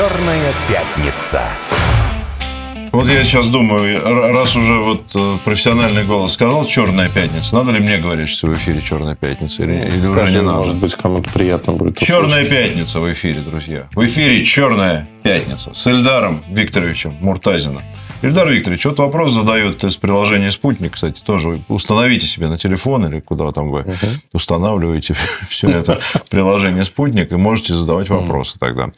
Черная пятница. Вот я сейчас думаю, раз уже вот э, профессиональный голос сказал «Черная пятница», надо ли мне говорить, что в эфире «Черная пятница» или, или Скажи, уже не надо? может быть, кому-то приятно будет. «Черная услышать. пятница» в эфире, друзья. В эфире «Черная пятница» с Эльдаром Викторовичем Муртазиным. Эльдар Викторович, вот вопрос задают из приложения «Спутник», кстати, тоже установите себе на телефон или куда там вы устанавливаете все это приложение «Спутник» и можете задавать вопросы тогда.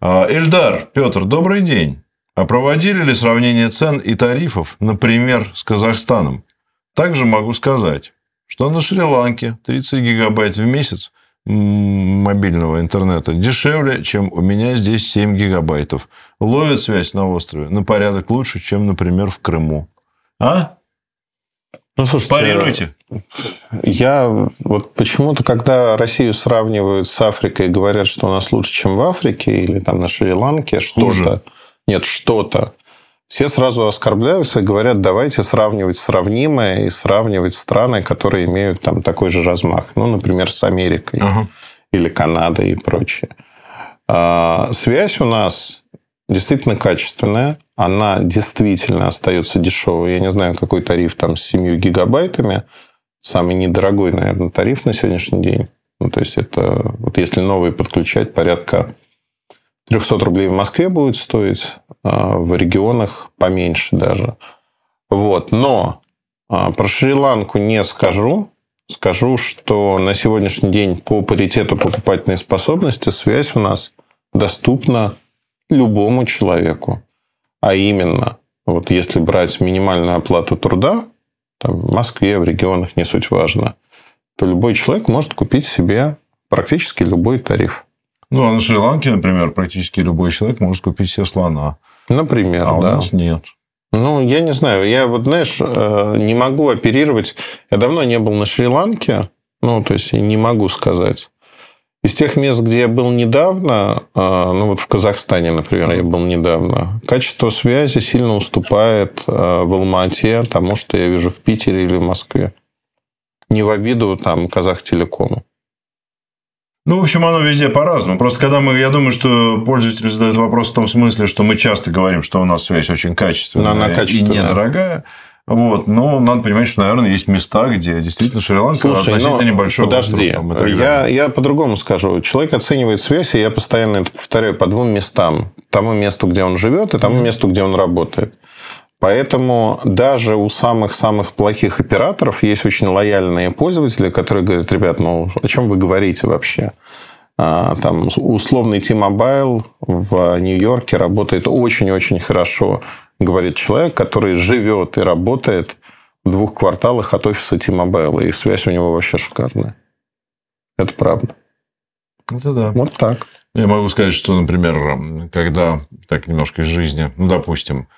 А, Эльдар, Петр, добрый день. А проводили ли сравнение цен и тарифов, например, с Казахстаном? Также могу сказать, что на Шри-Ланке 30 гигабайт в месяц мобильного интернета дешевле, чем у меня здесь 7 гигабайтов. Ловит связь на острове на порядок лучше, чем, например, в Крыму. А? Ну, слушайте, Парируйте. Я вот почему-то, когда Россию сравнивают с Африкой и говорят, что у нас лучше, чем в Африке или там на Шри-Ланке, что-то. Нет, что-то. Все сразу оскорбляются и говорят, давайте сравнивать сравнимое и сравнивать страны, которые имеют там такой же размах. Ну, например, с Америкой Ага. или Канадой и прочее. А, Связь у нас действительно качественная. Она действительно остается дешевой. Я не знаю, какой тариф там с 7 гигабайтами. Самый недорогой, наверное, тариф на сегодняшний день. Ну, то есть, это вот если новый подключать, порядка 300 рублей в Москве будет стоить, а в регионах поменьше даже. Вот. Но а, про Шри-Ланку не скажу. Скажу, что на сегодняшний день по паритету покупательной способности связь у нас доступна любому человеку. А именно, вот если брать минимальную оплату труда, там, в Москве, в регионах, не суть важно, то любой человек может купить себе практически любой тариф. Ну, а на Шри-Ланке, например, практически любой человек может купить себе слона. Например, А у да. нас нет. Ну, я не знаю. Я вот, знаешь, э, не могу оперировать. Я давно не был на Шри-Ланке. Ну, то есть, не могу сказать. Из тех мест, где я был недавно, э, ну, вот в Казахстане, например, я был недавно, качество связи сильно уступает э, в Алмате тому, что я вижу в Питере или в Москве. Не в обиду там Казахтелекому. Ну, в общем, оно везде по-разному. Просто когда мы, я думаю, что пользователи задают вопрос в том смысле, что мы часто говорим, что у нас связь очень качественная, Она и качественная. недорогая. Вот. Но надо понимать, что, наверное, есть места, где действительно Шри-Ланка Слушай, относительно ну, небольшой подожди, остров там и я, я по-другому скажу. Человек оценивает связь, и я постоянно это повторяю, по двум местам. Тому месту, где он живет, и тому месту, где он работает. Поэтому даже у самых-самых плохих операторов есть очень лояльные пользователи, которые говорят, ребят, ну о чем вы говорите вообще? А, Там условный T-Mobile в Нью-Йорке работает очень-очень хорошо, говорит человек, который живет и работает в двух кварталах от офиса T-Mobile, и связь у него вообще шикарная. Это правда. Это да. Вот так. Я могу сказать, что, например, когда так немножко из жизни, ну, допустим,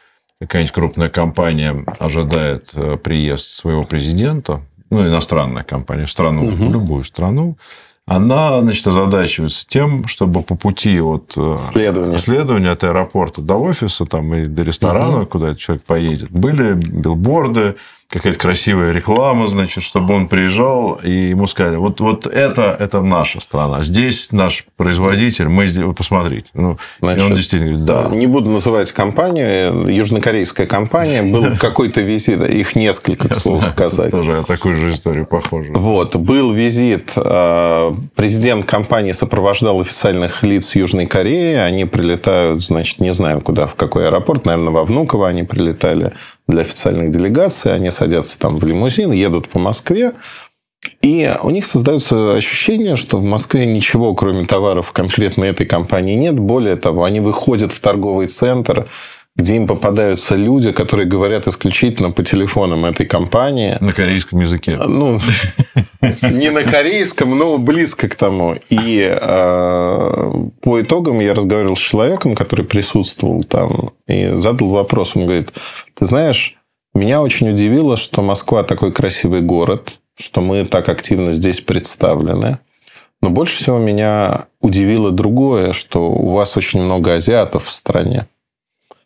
какая-нибудь крупная компания ожидает э, приезд своего президента, ну, иностранная компания, в страну, в любую страну, она, значит, озадачивается тем, чтобы по пути от э, Следование. следования от аэропорта до офиса там, и до ресторана, куда этот человек поедет, были билборды, какая-то красивая реклама, значит, чтобы он приезжал, и ему сказали, вот, вот это, это наша страна, здесь наш производитель, мы здесь, вы посмотрите. Ну, и он Значит, действительно говорит, да. Не буду называть компанию, южнокорейская компания, был какой-то визит, их несколько, к слову сказать. Тоже такую же историю похожую. Вот, был визит, э, президент компании сопровождал официальных лиц Южной Кореи, они прилетают, значит, не знаю куда, в какой аэропорт, наверное, во Внуково они прилетали для официальных делегаций, они садятся там в лимузин, едут по Москве, и у них создается ощущение, что в Москве ничего, кроме товаров конкретно этой компании нет. Более того, они выходят в торговый центр, где им попадаются люди, которые говорят исключительно по телефонам этой компании. На корейском языке. Ну, не на корейском, но близко к тому. И э, по итогам я разговаривал с человеком, который присутствовал там, и задал вопрос. Он говорит, ты знаешь, меня очень удивило, что Москва такой красивый город, что мы так активно здесь представлены. Но больше всего меня удивило другое, что у вас очень много азиатов в стране.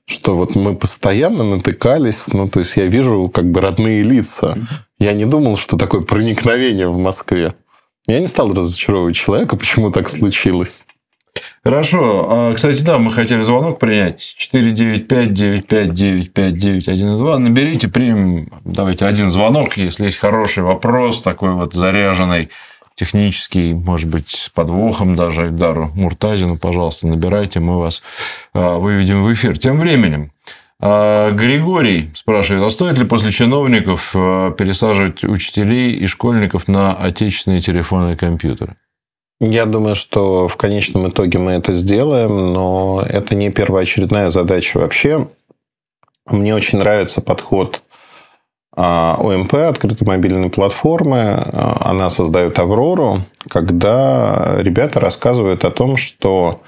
Что вот мы постоянно натыкались, ну, то есть я вижу как бы родные лица. Я не думал, что такое проникновение в Москве. Я не стал разочаровывать человека, почему так случилось. Хорошо. А, кстати, да, мы хотели звонок принять. 495-95-95-912. Наберите, примем. Давайте один звонок, если есть хороший вопрос, такой вот заряженный, технический, может быть, с подвохом даже Айдару Муртазину, пожалуйста, набирайте, мы вас а, выведем в эфир. Тем временем, а, Григорий спрашивает, а стоит ли после чиновников пересаживать учителей и школьников на отечественные телефоны и компьютеры? Я думаю, что в конечном итоге мы это сделаем, но это не первоочередная задача вообще. Мне очень нравится подход а, ОМП, открытой мобильной платформы. А, она создает Аврору, когда ребята рассказывают о том, что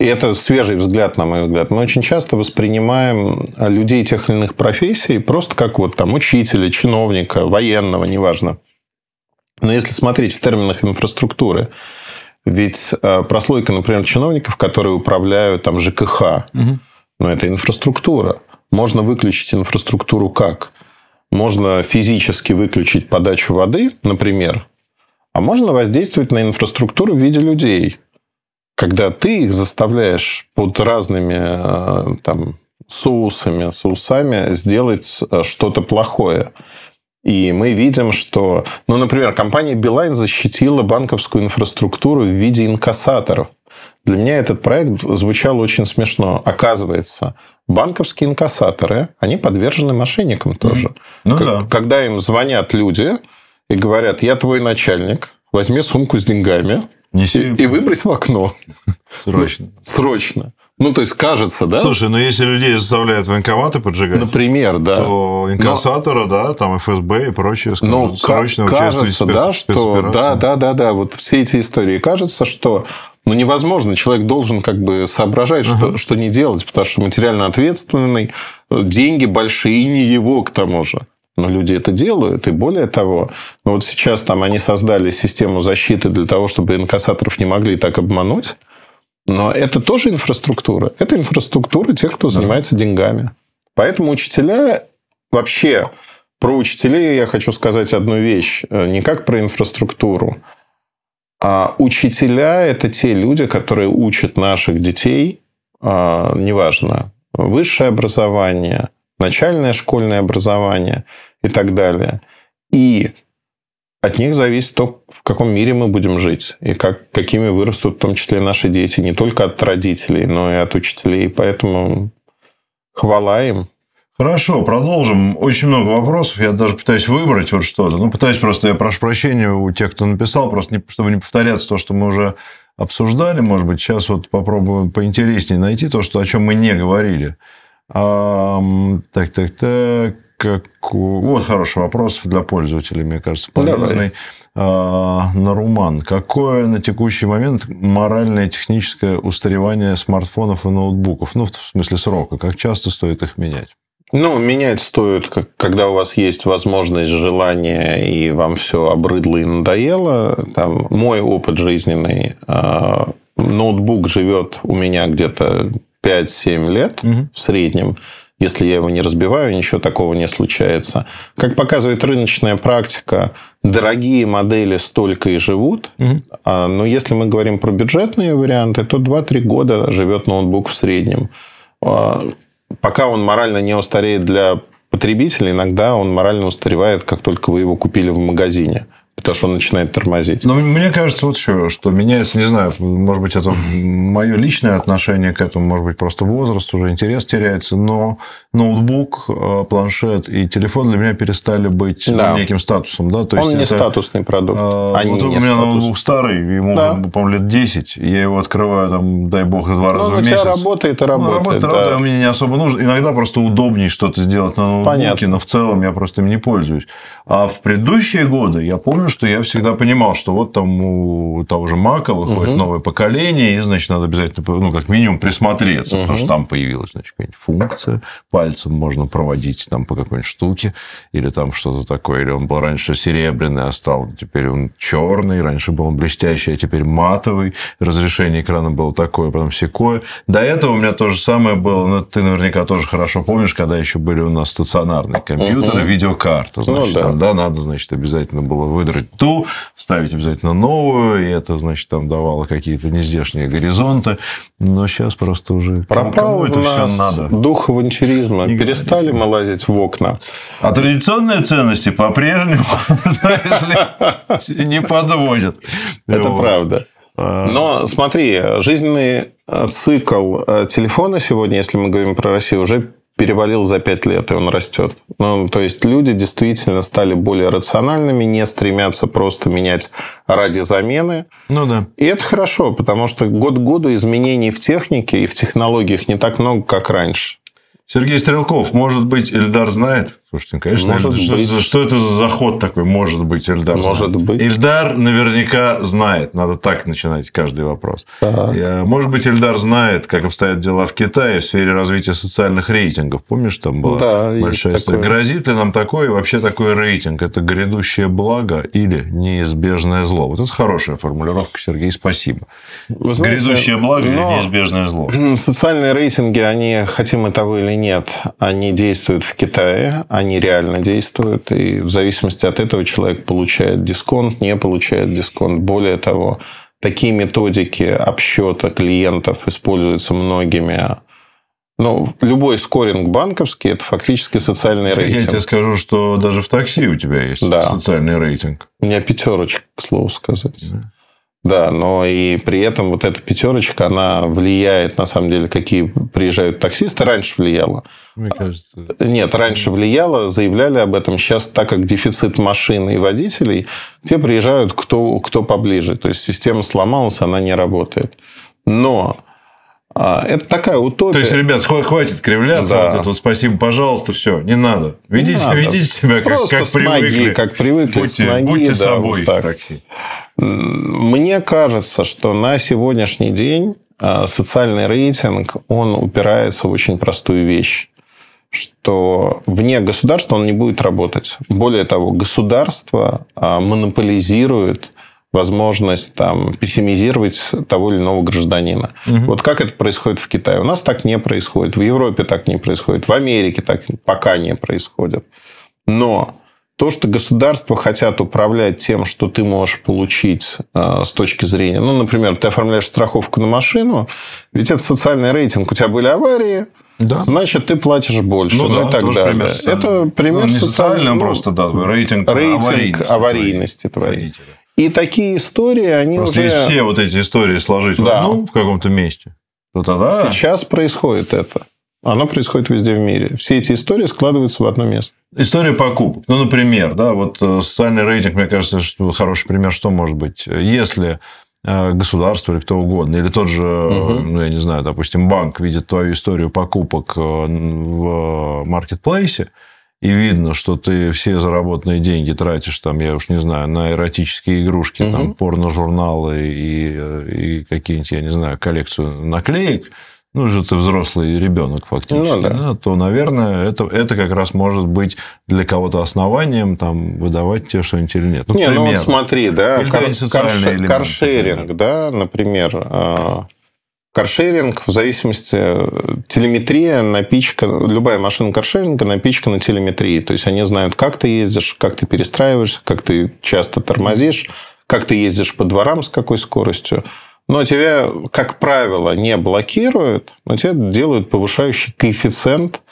и это свежий взгляд, на мой взгляд. Мы очень часто воспринимаем людей тех или иных профессий просто как вот там учителя, чиновника, военного, неважно. Но если смотреть в терминах инфраструктуры, ведь э, прослойка, например, чиновников, которые управляют там ЖКХ, угу. но это инфраструктура. Можно выключить инфраструктуру как? Можно физически выключить подачу воды, например, а можно воздействовать на инфраструктуру в виде людей. Когда ты их заставляешь под разными э, там, соусами, соусами сделать э, что-то плохое. И мы видим, что, ну, например, компания Билайн защитила банковскую инфраструктуру в виде инкассаторов. Для меня этот проект звучал очень смешно. Оказывается, банковские инкассаторы, они подвержены мошенникам тоже. Ну, да. Когда им звонят люди и говорят, я твой начальник, возьми сумку с деньгами Неси... и, и выбрось в окно. Срочно. Срочно. Ну, то есть, кажется, да? Слушай, ну, если людей заставляют военкоматы поджигать... Например, да. То инкассаторы, Но... да, там ФСБ и прочее скажут, ну, срочно кажется, спец... да, что... Да, да, да, да, вот все эти истории. Кажется, что ну, невозможно. Человек должен как бы соображать, uh-huh. что, что не делать, потому что материально ответственный, деньги большие, и не его к тому же. Но люди это делают, и более того, ну вот сейчас там они создали систему защиты для того, чтобы инкассаторов не могли так обмануть. Но это тоже инфраструктура. Это инфраструктура тех, кто занимается деньгами. Поэтому учителя вообще про учителей я хочу сказать одну вещь. Э, не как про инфраструктуру. А учителя – это те люди, которые учат наших детей, а, неважно, высшее образование, начальное школьное образование и так далее. И от них зависит то, в каком мире мы будем жить, и как, какими вырастут в том числе наши дети, не только от родителей, но и от учителей. Поэтому хвала им. Хорошо, продолжим. Очень много вопросов. Я даже пытаюсь выбрать вот что-то. Ну, пытаюсь просто, я прошу прощения у тех, кто написал, просто не, чтобы не повторяться то, что мы уже обсуждали. Может быть, сейчас вот попробуем поинтереснее найти то, что, о чем мы не говорили. А, так, так, так как... Вот хороший вопрос для пользователей, мне кажется, полезный. А, Наруман. Какое на текущий момент моральное техническое устаревание смартфонов и ноутбуков? Ну, в смысле срока. Как часто стоит их менять? Ну, менять стоит, когда у вас есть возможность, желание, и вам все обрыдло и надоело. Там, мой опыт жизненный. А, ноутбук живет у меня где-то 5-7 лет угу. в среднем. Если я его не разбиваю, ничего такого не случается. Как показывает рыночная практика, дорогие модели столько и живут. Угу. Но если мы говорим про бюджетные варианты, то 2-3 года живет ноутбук в среднем. Пока он морально не устареет для потребителя, иногда он морально устаревает, как только вы его купили в магазине потому что он начинает тормозить. Но мне кажется вот еще, что меняется, не знаю, может быть, это мое личное отношение к этому, может быть, просто возраст, уже интерес теряется, но ноутбук, э, планшет и телефон для меня перестали быть да. ну, неким статусом. Да? То есть он не это, статусный продукт. А, Они вот у меня статус. ноутбук старый, ему, да. по-моему, лет 10, я его открываю, там, дай бог, два раза в месяц. работает и работает. Ну, работает, да. работает, мне не особо нужно. Иногда просто удобнее что-то сделать на ноутбуке, Понятно. но в целом я просто им не пользуюсь. А в предыдущие годы я помню, что я всегда понимал, что вот там у того же Мака выходит угу. новое поколение, и, значит, надо обязательно, ну, как минимум, присмотреться, угу. потому что там появилась, значит, какая-нибудь функция, пальцем можно проводить там по какой-нибудь штуке, или там что-то такое, или он был раньше серебряный, а стал теперь он черный, раньше был он блестящий, а теперь матовый, разрешение экрана было такое, потом секое. До этого у меня то же самое было, но ты наверняка тоже хорошо помнишь, когда еще были у нас стационарные компьютеры, угу. видеокарты, значит, ну, да. там, да, надо, значит, обязательно было выдрать выбрать ту, ставить обязательно новую, и это, значит, там давало какие-то нездешние горизонты. Но сейчас просто уже Пропал это все надо. дух авантюризма. Не Перестали мы лазить в окна. А традиционные ценности по-прежнему, знаешь ли, не подводят. Это правда. А. Но смотри, жизненный э, цикл э, телефона сегодня, если мы говорим про Россию, уже перевалил за 5 лет, и он растет. Ну, то есть люди действительно стали более рациональными, не стремятся просто менять ради замены. Ну да. И это хорошо, потому что год к году изменений в технике и в технологиях не так много, как раньше. Сергей Стрелков, может быть, Эльдар знает? Слушайте, ну, конечно, может Эльдар, быть. Что, что это за заход такой, может быть, Эльдар Может знает. быть. Эльдар наверняка знает. Надо так начинать каждый вопрос. Так. Я, может быть, Эльдар знает, как обстоят дела в Китае в сфере развития социальных рейтингов. Помнишь, там была да, большая история? Такое. Грозит ли нам такой вообще такой рейтинг? Это грядущее благо или неизбежное зло? Вот это хорошая формулировка, Сергей, спасибо. Вы знаете, Грядущее благо или неизбежное зло? Социальные рейтинги, они, хотим мы того или нет, они действуют в Китае, они реально действуют, и в зависимости от этого человек получает дисконт, не получает дисконт. Более того, такие методики обсчета клиентов используются многими ну, любой скоринг банковский – это фактически социальный рейтинг. Я тебе скажу, что даже в такси у тебя есть да. социальный рейтинг. У меня пятерочка, к слову сказать. Да. Да, но и при этом вот эта пятерочка, она влияет, на самом деле, какие приезжают таксисты. Раньше влияла. Мне кажется... Нет, раньше влияло, заявляли об этом. Сейчас, так как дефицит машин и водителей, те приезжают кто, кто поближе. То есть, система сломалась, она не работает. Но это такая утопия. То есть, ребят, хватит кривляться. Да. Вот это вот спасибо, пожалуйста, все, не надо. Ведите, не надо. ведите себя как, Просто как с привыкли. Ноги, как привыкли будьте, с ноги. Будьте да, собой вот так. Мне кажется, что на сегодняшний день а, социальный рейтинг, он упирается в очень простую вещь что вне государства он не будет работать. Более того, государство а, монополизирует возможность там, пессимизировать того или иного гражданина. Угу. Вот как это происходит в Китае? У нас так не происходит, в Европе так не происходит, в Америке так пока не происходит. Но то, что государства хотят управлять тем, что ты можешь получить э, с точки зрения... Ну, например, ты оформляешь страховку на машину, ведь это социальный рейтинг. У тебя были аварии, да. значит, ты платишь больше. Ну, ну да, и так далее. Пример это пример ну, не социальный, ну, просто да, рейтинг, рейтинг аварийности, аварийности твоей. твоей. И такие истории, они Просто уже... Если все вот эти истории сложить да. в одну в каком-то месте, то тогда... Сейчас происходит это. Оно происходит везде в мире. Все эти истории складываются в одно место. История покупок. Ну, например, да, вот э, социальный рейтинг, мне кажется, что хороший пример, что может быть. Если э, государство или кто угодно, или тот же, угу. ну, я не знаю, допустим, банк видит твою историю покупок в маркетплейсе, и видно, что ты все заработанные деньги тратишь, там, я уж не знаю, на эротические игрушки, угу. там, порно-журналы и, и какие-нибудь, я не знаю, коллекцию наклеек, ну, же ты взрослый ребенок фактически, ну, да. Да, то, наверное, это, это как раз может быть для кого-то основанием там, выдавать тебе что-нибудь или нет. Ну, не, ну вот смотри, да, кар- кар- каршеринг, да, например, а, Каршеринг, в зависимости, телеметрия, напичка, любая машина каршеринга напичкана телеметрией. То есть, они знают, как ты ездишь, как ты перестраиваешься, как ты часто тормозишь, как ты ездишь по дворам, с какой скоростью. Но тебя, как правило, не блокируют, но тебе делают повышающий коэффициент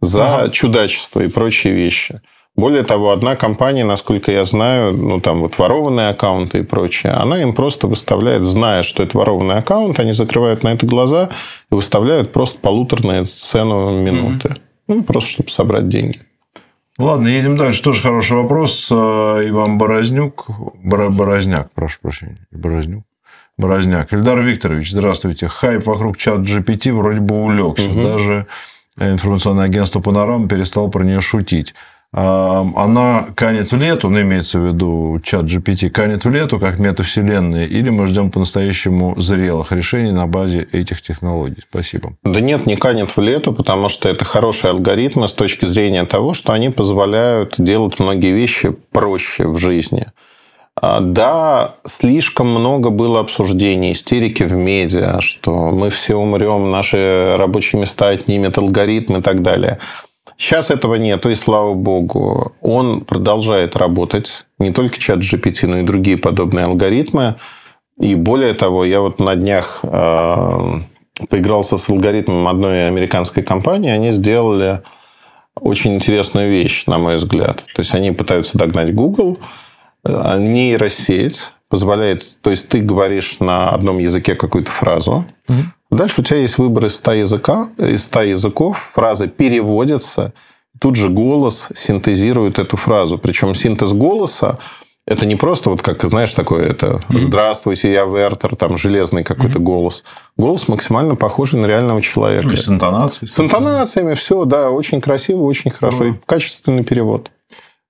за ага. чудачество и прочие вещи. Более того, одна компания, насколько я знаю, ну там вот ворованные аккаунты и прочее, она им просто выставляет, зная, что это ворованный аккаунт, они закрывают на это глаза и выставляют просто полуторную цену минуты. Mm-hmm. Ну, просто чтобы собрать деньги. Ладно, едем дальше. Тоже хороший вопрос. А, Иван Борознюк. Борозняк, прошу прощения. Борознюк. Борозняк. Ильдар Викторович, здравствуйте. Хайп вокруг чат GPT вроде бы улегся. Угу. Даже информационное агентство «Панорама» перестал про нее шутить. Она канет в лету, ну, имеется в виду чат GPT, канет в лету, как метавселенная, или мы ждем по-настоящему зрелых решений на базе этих технологий? Спасибо. Да нет, не канет в лету, потому что это хорошие алгоритмы с точки зрения того, что они позволяют делать многие вещи проще в жизни. А, да, слишком много было обсуждений, истерики в медиа, что мы все умрем, наши рабочие места отнимет алгоритм и так далее. Сейчас этого нету, и слава богу. Он продолжает работать. Не только чат GPT, но и другие подобные алгоритмы. И более того, я вот на днях э, поигрался с алгоритмом одной американской компании. Они сделали очень интересную вещь, на мой взгляд. То есть, они пытаются догнать Google. Э, нейросеть позволяет... То есть, ты говоришь на одном языке какую-то фразу. Угу. Дальше у тебя есть выбор из 100, языка, из 100 языков. Фраза переводится. Тут же голос синтезирует эту фразу. Причем синтез голоса это не просто вот как, знаешь, такое это «Здравствуйте, я Вертер», там железный какой-то mm-hmm. голос. Голос максимально похожий на реального человека. Ну, с интонацией. С интонациями, все, да, очень красиво, очень хорошо. Mm-hmm. И качественный перевод.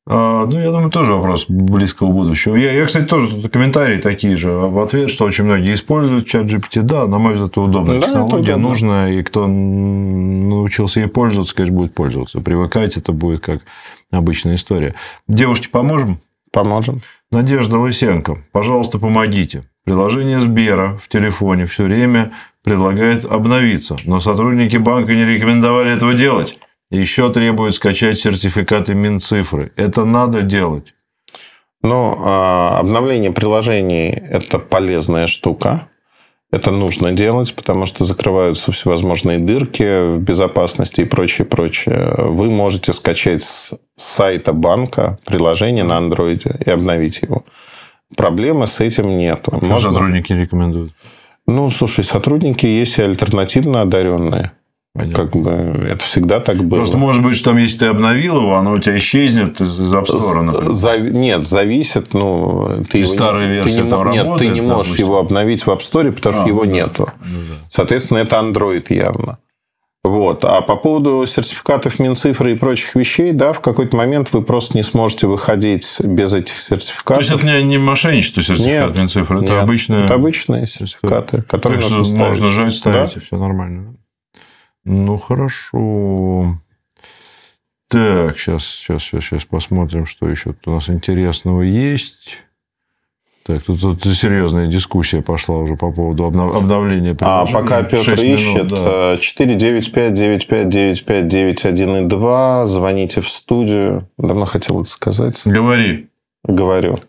А, ну, я думаю, тоже вопрос близкого будущего. Я, я, кстати, тоже тут комментарии такие же в ответ, что очень многие используют чат GPT. Да, на мой взгляд, это удобная да, технология, это нужная, и кто научился ей пользоваться, конечно, будет пользоваться. Привыкать это будет как обычная история. Девушке поможем? Поможем. Надежда Лысенко, пожалуйста, помогите. Приложение Сбера в телефоне все время предлагает обновиться, но сотрудники банка не рекомендовали этого делать. Еще требуют скачать сертификаты Минцифры. Это надо делать. Но а, обновление приложений – это полезная штука. Это нужно делать, потому что закрываются всевозможные дырки в безопасности и прочее, прочее. Вы можете скачать с сайта банка приложение на андроиде и обновить его. Проблемы с этим нет. Можно... Сотрудники рекомендуют? Ну, слушай, сотрудники есть и альтернативно одаренные. Понятно. Как бы это всегда так было. Просто может быть, что там, если ты обновил его, оно у тебя исчезнет из App Store, За... Нет, зависит. Ну, ты его... старая версия ты не... там Нет, работает, ты не можешь допустим. его обновить в App Store, потому а, что его ну, нету. Ну, да. Соответственно, это Android явно. Вот. А по поводу сертификатов Минцифры и прочих вещей, да, в какой-то момент вы просто не сможете выходить без этих сертификатов. То есть, это не, не мошенничество сертификат нет, Минцифры, это нет, обычные... Это обычные сертификаты, которые так нужно ставить. Можно жать, ставить, да? и все нормально. Ну, хорошо. Так, сейчас, сейчас, сейчас, сейчас посмотрим, что еще тут у нас интересного есть. Так, тут, тут серьезная дискуссия пошла уже по поводу обновления А пока Петр ищет, да. 495-95-95-91 и 2, звоните в студию. Давно хотел это сказать. Говори. Говорю.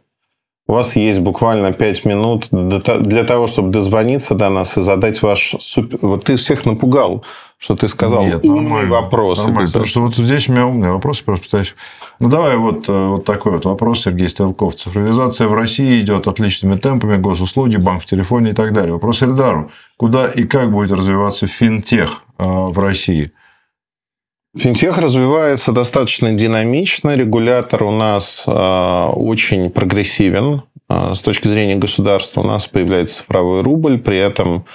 У вас есть буквально 5 минут для того, чтобы дозвониться до нас и задать ваш супер... Вот ты всех напугал, что ты сказал Нет, умные вопросы. Нормально, потому что вот здесь у меня умные вопросы, просто пытаюсь... Ну, давай вот, э, вот такой вот вопрос, Сергей Стрелков. Цифровизация в России идет отличными темпами, госуслуги, банк в телефоне и так далее. Вопрос Эльдару. Куда и как будет развиваться финтех э, в России? Финтех развивается достаточно динамично. Регулятор у нас э, очень прогрессивен. Э, с точки зрения государства у нас появляется цифровой рубль. При этом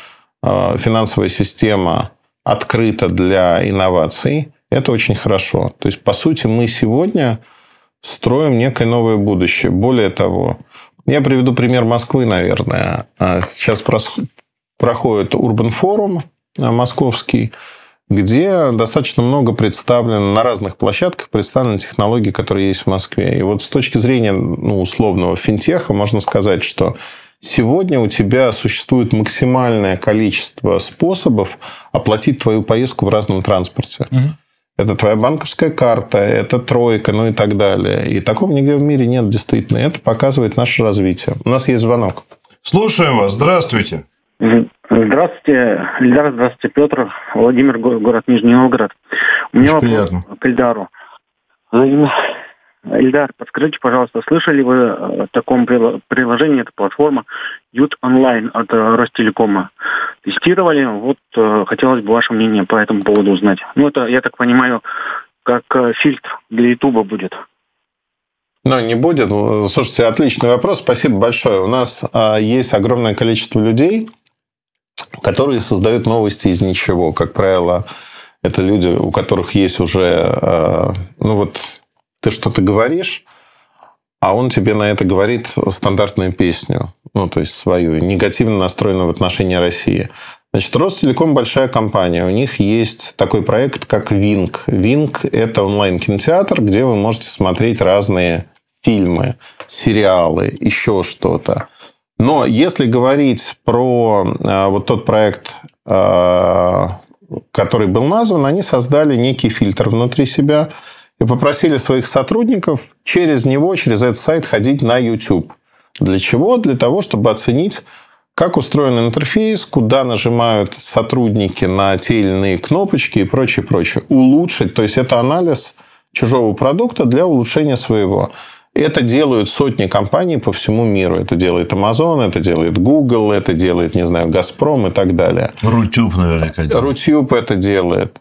э, финансовая система открыта для инноваций. Это очень хорошо. То есть, по сути, мы сегодня строим некое новое будущее. Более того, я приведу пример Москвы, наверное. Сейчас проходит Урбан форум московский где достаточно много представлено на разных площадках представлены технологии, которые есть в Москве. И вот с точки зрения ну, условного финтеха можно сказать, что сегодня у тебя существует максимальное количество способов оплатить твою поездку в разном транспорте. Угу. Это твоя банковская карта, это тройка, ну и так далее. И такого нигде в мире нет действительно. Это показывает наше развитие. У нас есть звонок. Слушаем вас. Здравствуйте. Здравствуйте, Ильдар, здравствуйте, Петр, Владимир, город Нижний Новгород. У меня Очень вопрос приятно. к Ильдару. Ильдар, подскажите, пожалуйста, слышали вы о таком приложении, это платформа Ют Онлайн от э, Ростелекома? Тестировали, вот э, хотелось бы ваше мнение по этому поводу узнать. Ну, это, я так понимаю, как э, фильтр для Ютуба будет. Ну, не будет. Слушайте, отличный вопрос. Спасибо большое. У нас а, есть огромное количество людей, которые создают новости из ничего. Как правило, это люди, у которых есть уже... А, ну, вот ты что-то говоришь, а он тебе на это говорит стандартную песню, ну, то есть свою, негативно настроенную в отношении России. Значит, Ростелеком большая компания. У них есть такой проект, как Винк. Винк – это онлайн-кинотеатр, где вы можете смотреть разные фильмы, сериалы, еще что-то. Но если говорить про э, вот тот проект, э, который был назван, они создали некий фильтр внутри себя и попросили своих сотрудников через него, через этот сайт ходить на YouTube. Для чего? Для того, чтобы оценить, как устроен интерфейс, куда нажимают сотрудники на те или иные кнопочки и прочее, прочее. Улучшить. То есть, это анализ чужого продукта для улучшения своего. Это делают сотни компаний по всему миру. Это делает Amazon, это делает Google, это делает, не знаю, Газпром и так далее. Рутюб наверняка делает. Рутюб это делает.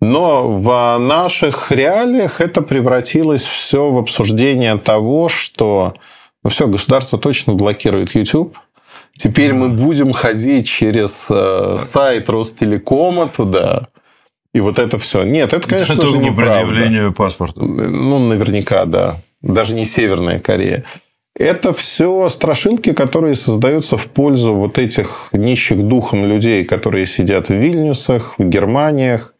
Но в наших реалиях это превратилось все в обсуждение того, что ну все, государство точно блокирует YouTube. Теперь мы будем ходить через э, сайт Ростелекома туда. И вот это все. Нет, это, конечно это же по неправда. предъявлению паспорта. Ну, наверняка, да. Даже не Северная Корея. Это все страшилки, которые создаются в пользу вот этих нищих духом людей, которые сидят в Вильнюсах, в Германиях,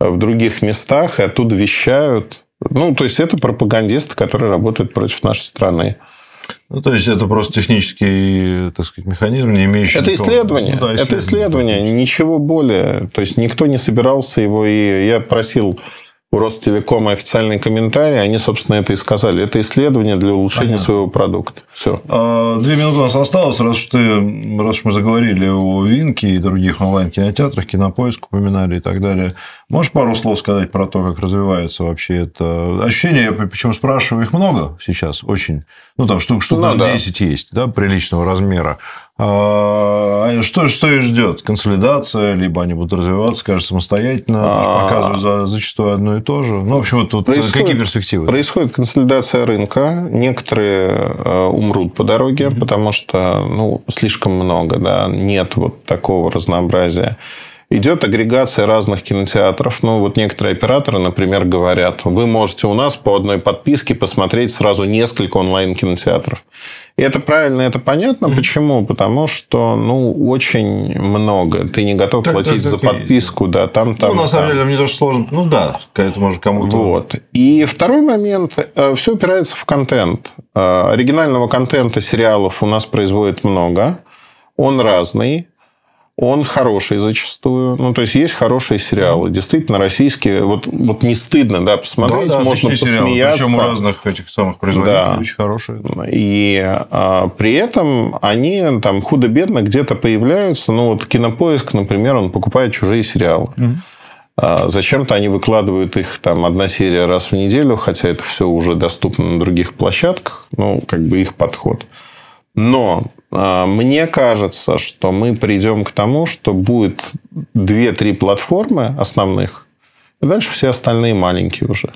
в других местах и оттуда вещают. Ну, то есть, это пропагандисты, которые работают против нашей страны. Ну, то есть, это просто технический, так сказать, механизм, не имеющий... Это никакого- исследование. Ну, да, это исследование, ничего более. То есть, никто не собирался его... И я просил у Ростелекома официальный комментарий, они, собственно, это и сказали. Это исследование для улучшения Понятно. своего продукта. Все. А, Две минуты у нас осталось, раз уж, ты, раз уж мы заговорили о Винке и других онлайн-кинотеатрах, Кинопоиск упоминали и так далее. Можешь пару слов сказать про то, как развивается вообще это ощущение? Я почему спрашиваю, их много сейчас, очень. Ну, там штук, штук Ну, да. 10 есть, да, приличного размера. А что, что их ждет? Консолидация, либо они будут развиваться, кажется, самостоятельно, А. показывают за- зачастую одно и то же. Ну, в общем, вот тут Происходит- какие перспективы? Происходит консолидация рынка. Некоторые э, умрут по дороге, потому что ну, слишком много, да, нет вот такого разнообразия. Идет агрегация разных кинотеатров. Ну, вот некоторые операторы, например, говорят, вы можете у нас по одной подписке посмотреть сразу несколько онлайн-кинотеатров. И это правильно, это понятно. Почему? Потому что, ну, очень много. Ты не готов Так, платить так, за так и- подписку, да, там, там, ну, на самом там. деле, там не то, что сложно. Ну, да, это может кому-то... Вот. И второй момент. Все упирается в контент. Э, Оригинального контента сериалов у нас производит много. Он разный. Он хороший зачастую. Ну, то есть, есть хорошие сериалы. Действительно, российские. Вот, вот не стыдно, да, посмотреть. Да, да, можно сериалы, посмеяться. Причем у разных этих самых производителей Да. очень хорошие. И а, при этом они там худо-бедно где-то появляются. Ну, вот Кинопоиск, например, он покупает чужие сериалы. А, Зачем-то они выкладывают их там одна серия раз в неделю, хотя это все уже доступно на других площадках. Ну, как бы их подход. Но а, мне кажется, что мы придем к тому, что будет 2-3 платформы основных, и дальше все остальные маленькие уже.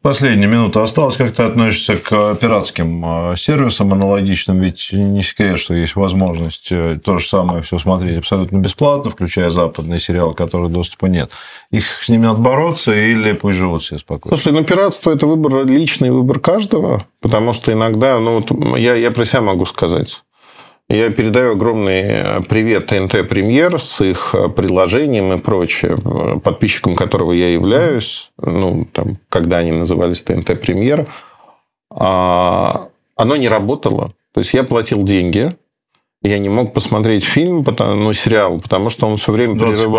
Последняя минута осталась. Как ты относишься к пиратским э, сервисам аналогичным? Ведь не секрет, что есть возможность э, то же самое все смотреть абсолютно бесплатно, включая западные сериалы, которых доступа нет. Их с ними надо бороться или пусть живут все спокойно? Слушай, ну пиратство это выбор личный выбор каждого, потому что иногда, ну вот я, я про себя могу сказать. Я передаю огромный э, привет ТНТ Премьер с их э, приложением и прочее, э, подписчиком которого я являюсь, ну, там, когда они назывались ТНТ Премьер, а, оно не работало. То есть, я платил деньги, я не мог посмотреть фильм, потому- ну, сериал, потому что он все время 20 минут.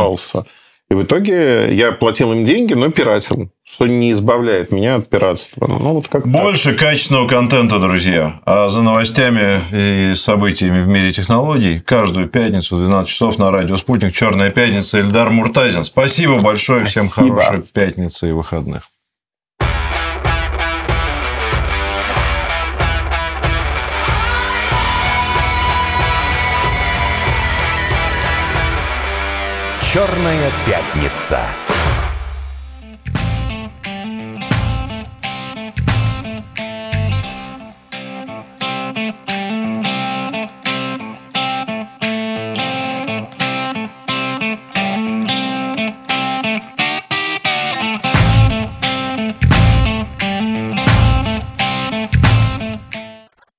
И в итоге я платил им деньги, но пиратил, что не избавляет меня от пиратства. Ну, вот как Больше качественного контента, друзья. А за новостями и событиями в мире технологий каждую пятницу в 12 часов на радио «Спутник. Черная пятница» Эльдар Муртазин. Спасибо большое. Всем Спасибо. хорошей пятницы и выходных. Черная пятница.